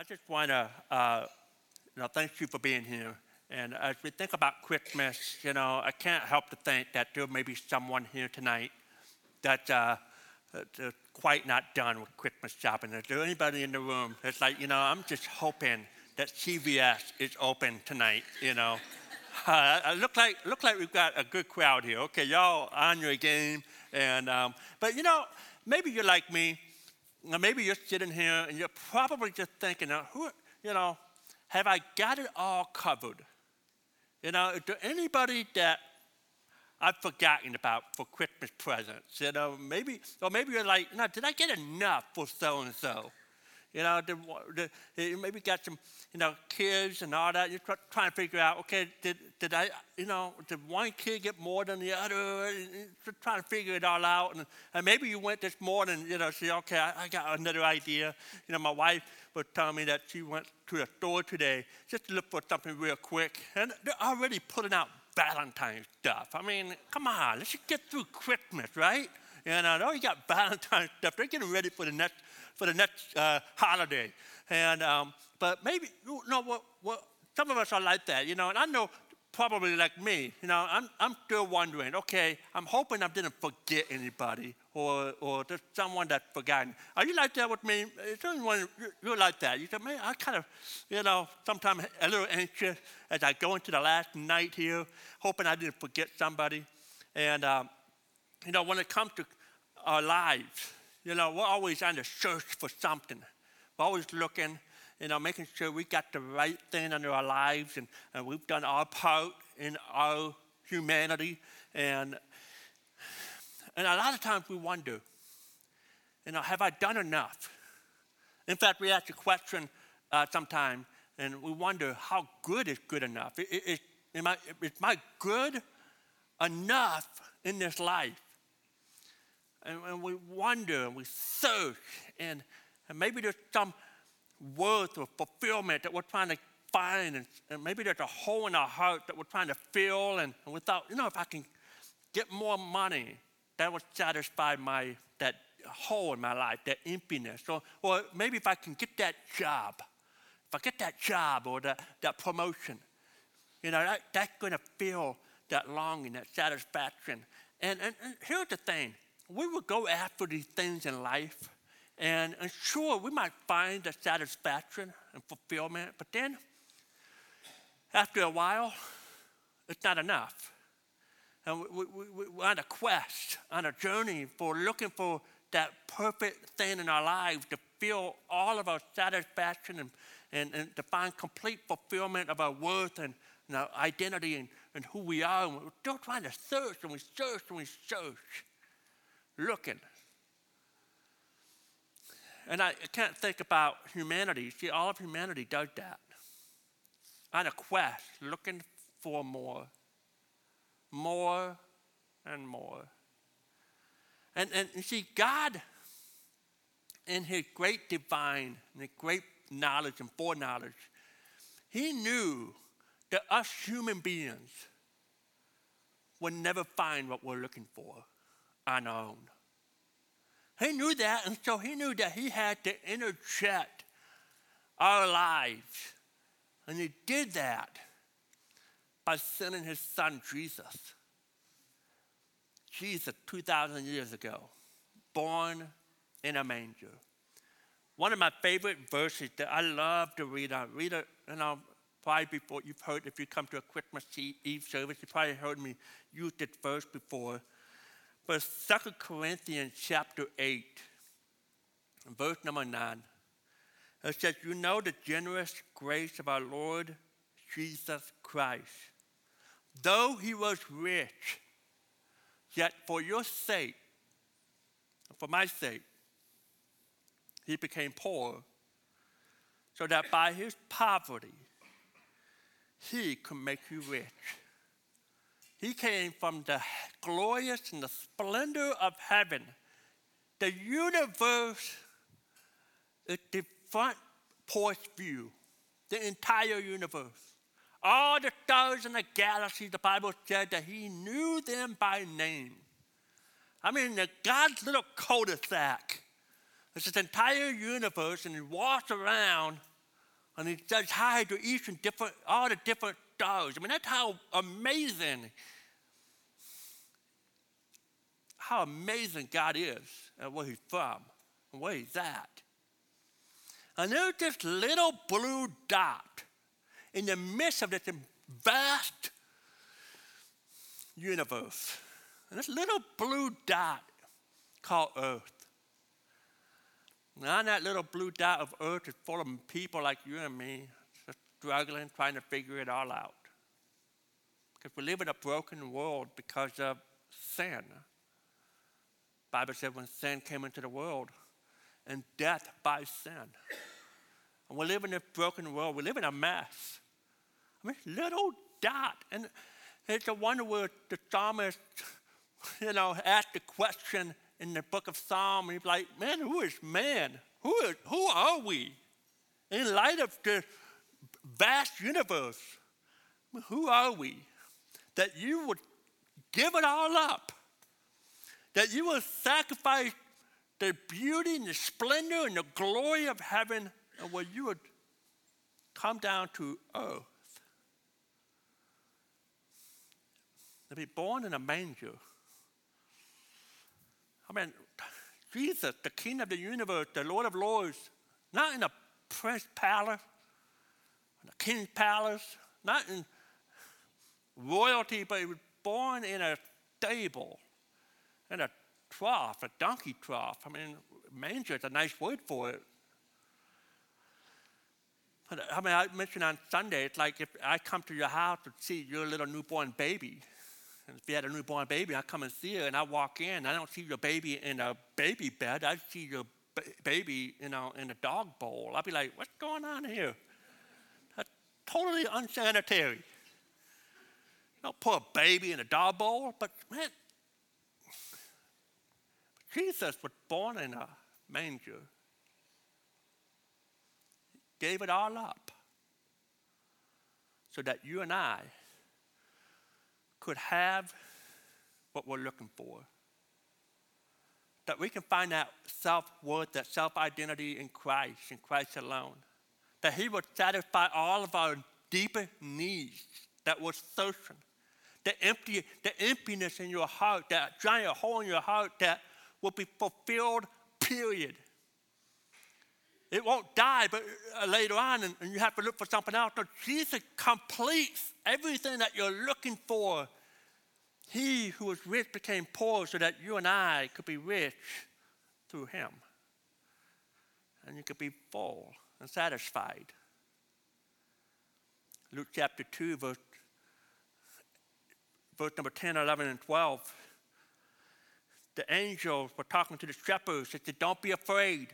I just want to, uh, you know, thank you for being here. And as we think about Christmas, you know, I can't help to think that there may be someone here tonight that uh, that's quite not done with Christmas shopping. Is there anybody in the room that's like, you know, I'm just hoping that CVS is open tonight, you know? Uh, look like look like we've got a good crowd here. Okay, y'all on your game, and um, but you know maybe you're like me, maybe you're sitting here and you're probably just thinking, now, who, you know, have I got it all covered? You know, is there anybody that I've forgotten about for Christmas presents? You know, maybe, or maybe you're like, no, did I get enough for so and so? You know, the, the, maybe got some, you know, kids and all that. You're trying to figure out, okay, did, did I, you know, did one kid get more than the other? You're trying to figure it all out. And, and maybe you went this morning, you know, say, okay, I, I got another idea. You know, my wife was telling me that she went to the store today just to look for something real quick. And they're already putting out Valentine's stuff. I mean, come on, let's just get through Christmas, right? And I know you got Valentine's stuff. They're getting ready for the next for the next uh, holiday. And um, but maybe you know what, what some of us are like that, you know. And I know probably like me, you know. I'm I'm still wondering. Okay, I'm hoping I didn't forget anybody or or there's someone that forgotten. Are you like that with me? Is anyone you're like that? You say, man, I kind of, you know, sometimes a little anxious as I go into the last night here, hoping I didn't forget somebody. And um, you know, when it comes to our lives, you know, we're always on the search for something. We're always looking, you know, making sure we got the right thing under our lives and, and we've done our part in our humanity. And, and a lot of times we wonder, you know, have I done enough? In fact, we ask a question uh, sometime and we wonder how good is good enough? Is, is, am I, is my good enough in this life? And, and we wonder and we search, and, and maybe there's some worth or fulfillment that we're trying to find, and, and maybe there's a hole in our heart that we're trying to fill, and, and we thought, you know, if I can get more money, that would satisfy my that hole in my life, that emptiness. Or, or maybe if I can get that job, if I get that job or that, that promotion, you know, that, that's going to fill that longing, that satisfaction. And, and, and here's the thing we will go after these things in life, and, and sure, we might find the satisfaction and fulfillment, but then after a while, it's not enough. And we, we, we, we're on a quest, on a journey for looking for that perfect thing in our lives to feel all of our satisfaction and, and, and to find complete fulfillment of our worth and, and our identity and, and who we are. And we're still trying to search and we search and we search looking. And I can't think about humanity. See, all of humanity does that. On a quest, looking for more, more and more. And, and you see, God, in his great divine and great knowledge and foreknowledge, he knew that us human beings would never find what we're looking for on our own. He knew that, and so he knew that he had to interject our lives. And he did that by sending his son Jesus. Jesus, 2,000 years ago, born in a manger. One of my favorite verses that I love to read, I read it, you know, probably before you've heard, if you come to a Christmas Eve service, you probably heard me use this verse before. But 2 Corinthians chapter 8, verse number 9, it says, You know the generous grace of our Lord Jesus Christ. Though he was rich, yet for your sake, for my sake, he became poor, so that by his poverty he could make you rich. He came from the glorious and the splendor of heaven. The universe is the front porch view, the entire universe. All the stars in the galaxy, the Bible said that he knew them by name. I mean, God's little cul-de-sac. It's this entire universe, and he walks around And he says hi to each and different, all the different I mean, that's how amazing, how amazing God is and where he's from and where he's at. And there's this little blue dot in the midst of this vast universe. And this little blue dot called Earth. And on that little blue dot of Earth is full of people like you and me, struggling, trying to figure it all out. Because we live in a broken world because of sin. Bible said when sin came into the world, and death by sin. And we live in a broken world. We live in a mess. I mean, little dot. And it's a wonder where the psalmist, you know, asked the question in the book of Psalm. He's like, man, who is man? Who, is, who are we? In light of the vast universe, who are we? That you would give it all up. That you would sacrifice the beauty and the splendor and the glory of heaven, and where you would come down to earth. To be born in a manger. I mean, Jesus, the King of the universe, the Lord of Lords, not in a prince palace, king's palace, not in royalty, but he was born in a stable, in a trough, a donkey trough. I mean, manger is a nice word for it. But, I mean, I mentioned on Sunday, it's like if I come to your house to see your little newborn baby. And if you had a newborn baby, I come and see her, and I walk in. I don't see your baby in a baby bed. I see your ba- baby, you know, in a dog bowl. I'd be like, "What's going on here?" Totally unsanitary. Don't put a baby in a dog bowl, but man, Jesus was born in a manger. He Gave it all up so that you and I could have what we're looking for. That we can find that self worth, that self identity in Christ, in Christ alone. That He would satisfy all of our deeper needs that we're searching. The, empty, the emptiness in your heart, that giant hole in your heart that will be fulfilled, period. It won't die, but uh, later on, and, and you have to look for something else. No, Jesus completes everything that you're looking for. He who was rich became poor so that you and I could be rich through him. And you could be full and satisfied. Luke chapter 2, verse, verse number 10, 11, and 12 the angels were talking to the shepherds. They said, Don't be afraid.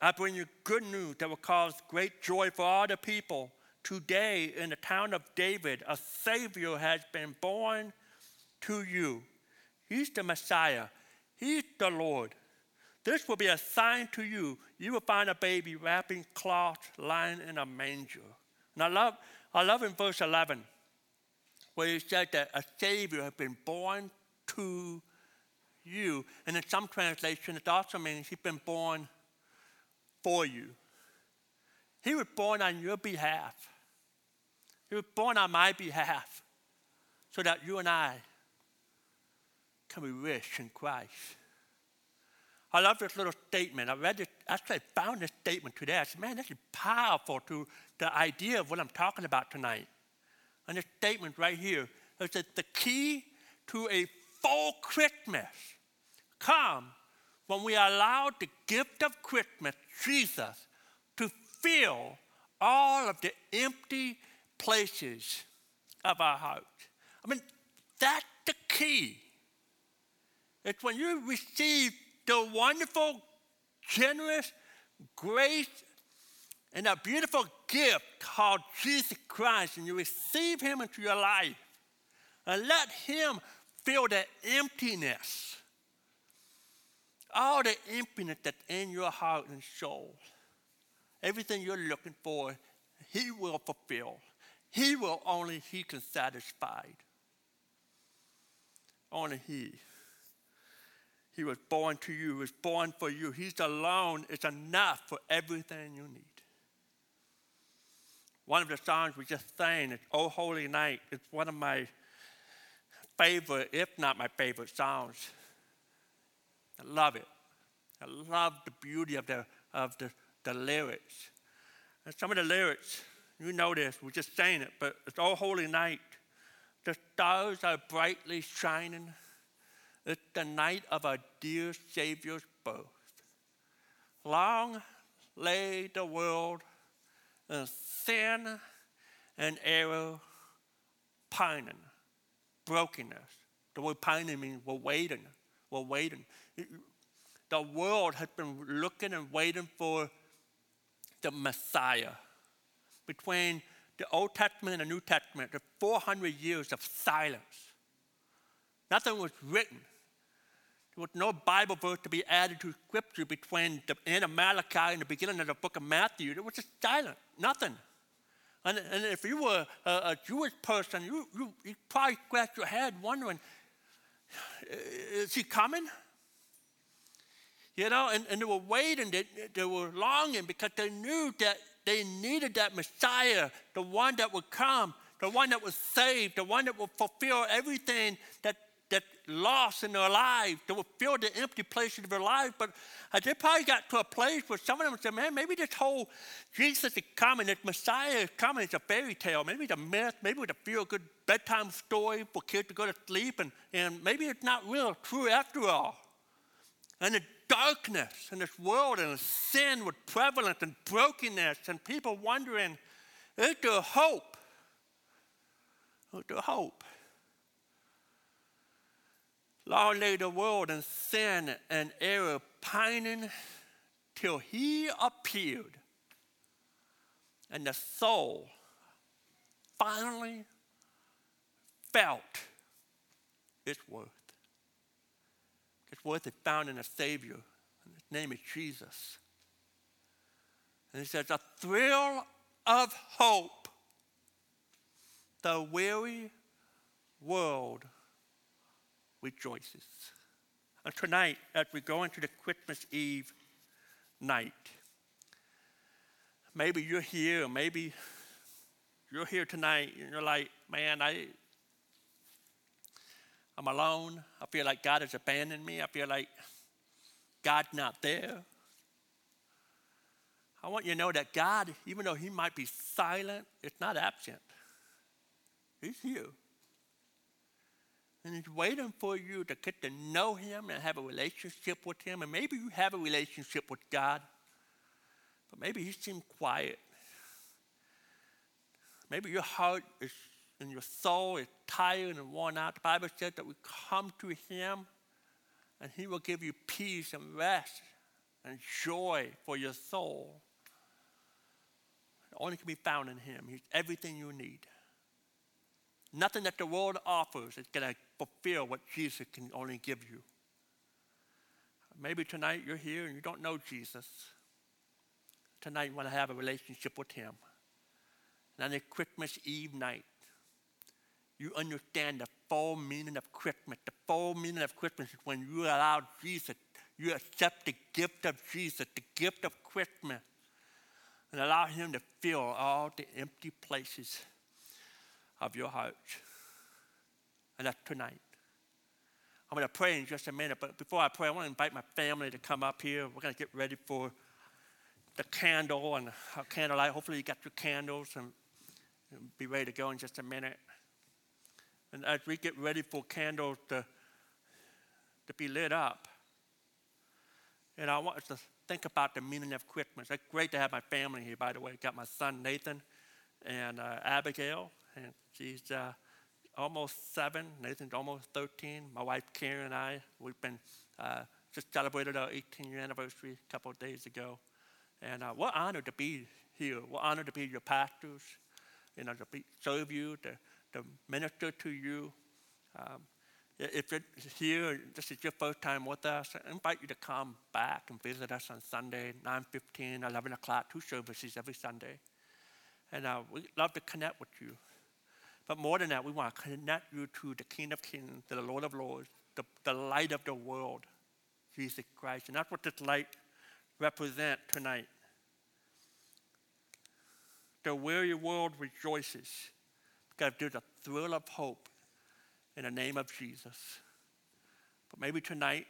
I bring you good news that will cause great joy for all the people. Today, in the town of David, a Savior has been born to you. He's the Messiah, He's the Lord. This will be a sign to you. You will find a baby wrapped in cloth, lying in a manger. And I love, I love in verse 11 where he said that a Savior has been born to you. And in some translations, it also means he's been born for you. He was born on your behalf. He was born on my behalf so that you and I can be rich in Christ. I love this little statement. I read this, actually I found this statement today. I said, man, this is powerful to the idea of what I'm talking about tonight. And this statement right here is that the key to a full Christmas come when we allow the gift of Christmas, Jesus, to fill all of the empty places of our heart. I mean, that's the key. It's when you receive the wonderful, generous grace and a beautiful gift called Jesus Christ, and you receive Him into your life and let Him fill that emptiness all the emptiness that's in your heart and soul, everything you're looking for, He will fulfill. He will only He can satisfy. Only He. He was born to you, He was born for you. He's alone is enough for everything you need. one of the songs we just sang, it's Oh Holy Night. It's one of my favorite, if not my favorite songs. I love it. I love the beauty of the, of the, the lyrics. And some of the lyrics, you know this, we're just saying it, but it's all holy night. The stars are brightly shining. It's the night of our dear Savior's birth. Long lay the world in sin and error, pining, brokenness. The word pining means we're waiting. We're waiting. The world has been looking and waiting for the Messiah. Between the Old Testament and the New Testament, the 400 years of silence. Nothing was written. There was no Bible verse to be added to Scripture between the end of Malachi and the beginning of the book of Matthew. It was just silent, nothing. And, and if you were a, a Jewish person, you, you, you probably scratch your head wondering, is he coming? You know, and, and they were waiting, they, they were longing because they knew that they needed that Messiah, the one that would come, the one that would save, the one that would fulfill everything that that lost in their lives, that would fill the empty places of their life. But uh, they probably got to a place where some of them said, man, maybe this whole Jesus is coming, this Messiah is coming, it's a fairy tale. Maybe it's a myth, maybe it's a feel good bedtime story for kids to go to sleep, and, and maybe it's not real true after all. And the darkness in this world and the sin was prevalent and brokenness, and people wondering, is there hope? Is there hope? Long lay the world in sin and error, pining till he appeared. And the soul finally felt its worth. Its worth is found in a Savior, and his name is Jesus. And he says, A thrill of hope, the weary world rejoices. And tonight, as we go into the Christmas Eve night, maybe you're here, maybe you're here tonight and you're like, man, I, I'm alone. I feel like God has abandoned me. I feel like God's not there. I want you to know that God, even though He might be silent, is not absent. He's here. And he's waiting for you to get to know him and have a relationship with him. And maybe you have a relationship with God, but maybe he seems quiet. Maybe your heart is and your soul is tired and worn out. The Bible says that we come to him and he will give you peace and rest and joy for your soul. It only can be found in him. He's everything you need. Nothing that the world offers is going to fulfill what Jesus can only give you. Maybe tonight you're here and you don't know Jesus. Tonight you want to have a relationship with Him. And on a Christmas Eve night, you understand the full meaning of Christmas. The full meaning of Christmas is when you allow Jesus, you accept the gift of Jesus, the gift of Christmas, and allow Him to fill all the empty places of your heart. And that's tonight. I'm going to pray in just a minute, but before I pray, I want to invite my family to come up here. We're going to get ready for the candle and candlelight. Hopefully, you got your candles and be ready to go in just a minute. And as we get ready for candles to, to be lit up, and I want us to think about the meaning of Christmas. It's great to have my family here, by the way. Got my son Nathan and uh, Abigail and she's uh, almost seven. Nathan's almost 13. My wife Karen and I, we've been uh, just celebrated our 18 year anniversary a couple of days ago. And uh, we're honored to be here. We're honored to be your pastors, you know, to be, serve you, to, to minister to you. Um, if you're here, this is your first time with us, I invite you to come back and visit us on Sunday, 9.15, 11 o'clock, two services every Sunday. And uh, we'd love to connect with you. But more than that, we want to connect you to the King of Kings, the Lord of Lords, the, the light of the world, Jesus Christ. And that's what this light represents tonight. The weary world rejoices because there's a thrill of hope in the name of Jesus. But maybe tonight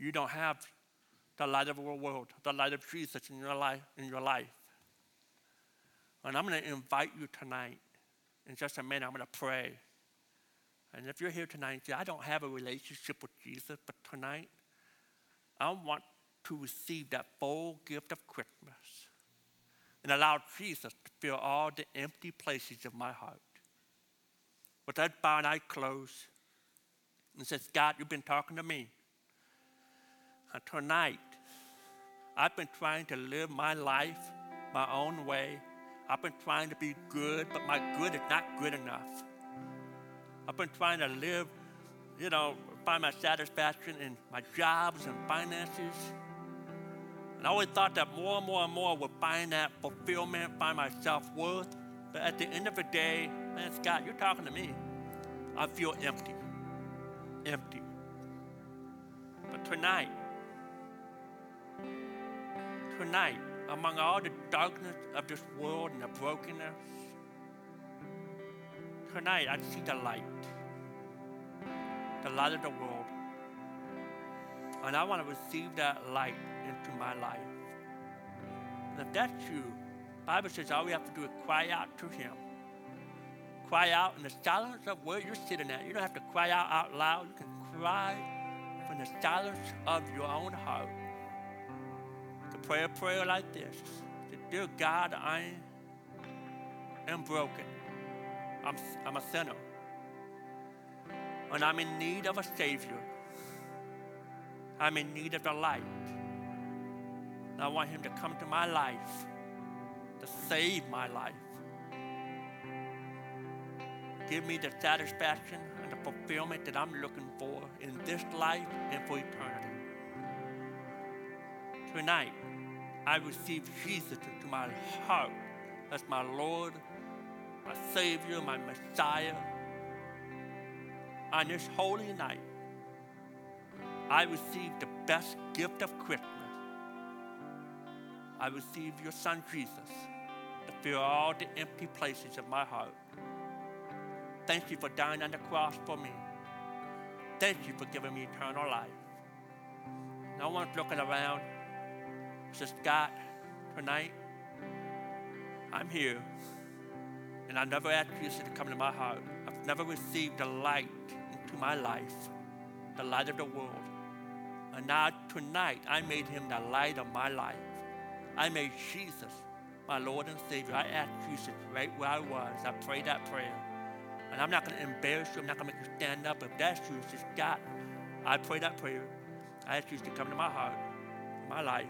you don't have the light of the world, the light of Jesus in your life. In your life. And I'm going to invite you tonight. In just a minute, I'm going to pray. And if you're here tonight and say, I don't have a relationship with Jesus, but tonight I want to receive that full gift of Christmas and allow Jesus to fill all the empty places of my heart. With that bowed eye closed, and says, God, you've been talking to me. And tonight, I've been trying to live my life my own way. I've been trying to be good, but my good is not good enough. I've been trying to live, you know, find my satisfaction in my jobs and finances. And I always thought that more and more and more would find that fulfillment, find my self worth. But at the end of the day, man, God, you're talking to me. I feel empty. Empty. But tonight, tonight, among all the darkness of this world and the brokenness, tonight I see the light, the light of the world. And I want to receive that light into my life. And if that's you, Bible says all we have to do is cry out to him. Cry out in the silence of where you're sitting at. You don't have to cry out out loud. You can cry from the silence of your own heart pray a prayer like this Dear God, I am broken. I'm, I'm a sinner. And I'm in need of a Savior. I'm in need of the light. And I want Him to come to my life, to save my life. Give me the satisfaction and the fulfillment that I'm looking for in this life and for eternity. Tonight, I receive Jesus into my heart as my Lord, my Savior, my Messiah. On this holy night, I receive the best gift of Christmas. I receive your Son Jesus to fill all the empty places of my heart. Thank you for dying on the cross for me. Thank you for giving me eternal life. No one's looking around says, God, tonight, I'm here. And I never asked Jesus to come into my heart. I've never received the light into my life, the light of the world. And now tonight, I made him the light of my life. I made Jesus my Lord and Savior. I asked Jesus right where I was. I prayed that prayer. And I'm not going to embarrass you. I'm not going to make you stand up. If that's you, it's just God. I prayed that prayer. I asked you to come to my heart, my life.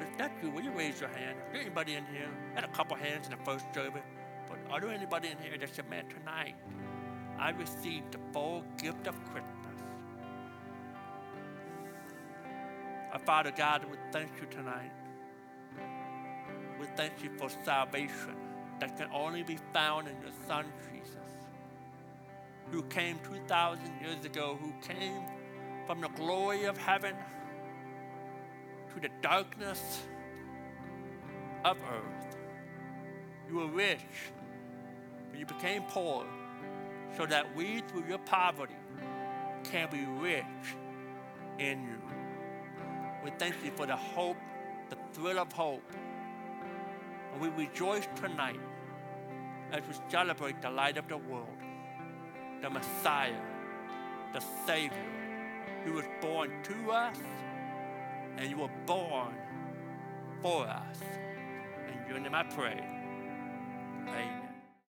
If that's you, will you raise your hand? Is there anybody in here? I had a couple hands in the first service, but are there anybody in here that said, man, tonight I received the full gift of Christmas? Our Father God, we thank you tonight. We thank you for salvation that can only be found in your Son, Jesus, who came 2,000 years ago, who came from the glory of heaven to the darkness of earth. You were rich, but you became poor so that we, through your poverty, can be rich in you. We thank you for the hope, the thrill of hope. And we rejoice tonight as we celebrate the light of the world, the Messiah, the Savior, who was born to us and you were born for us. And your name I pray.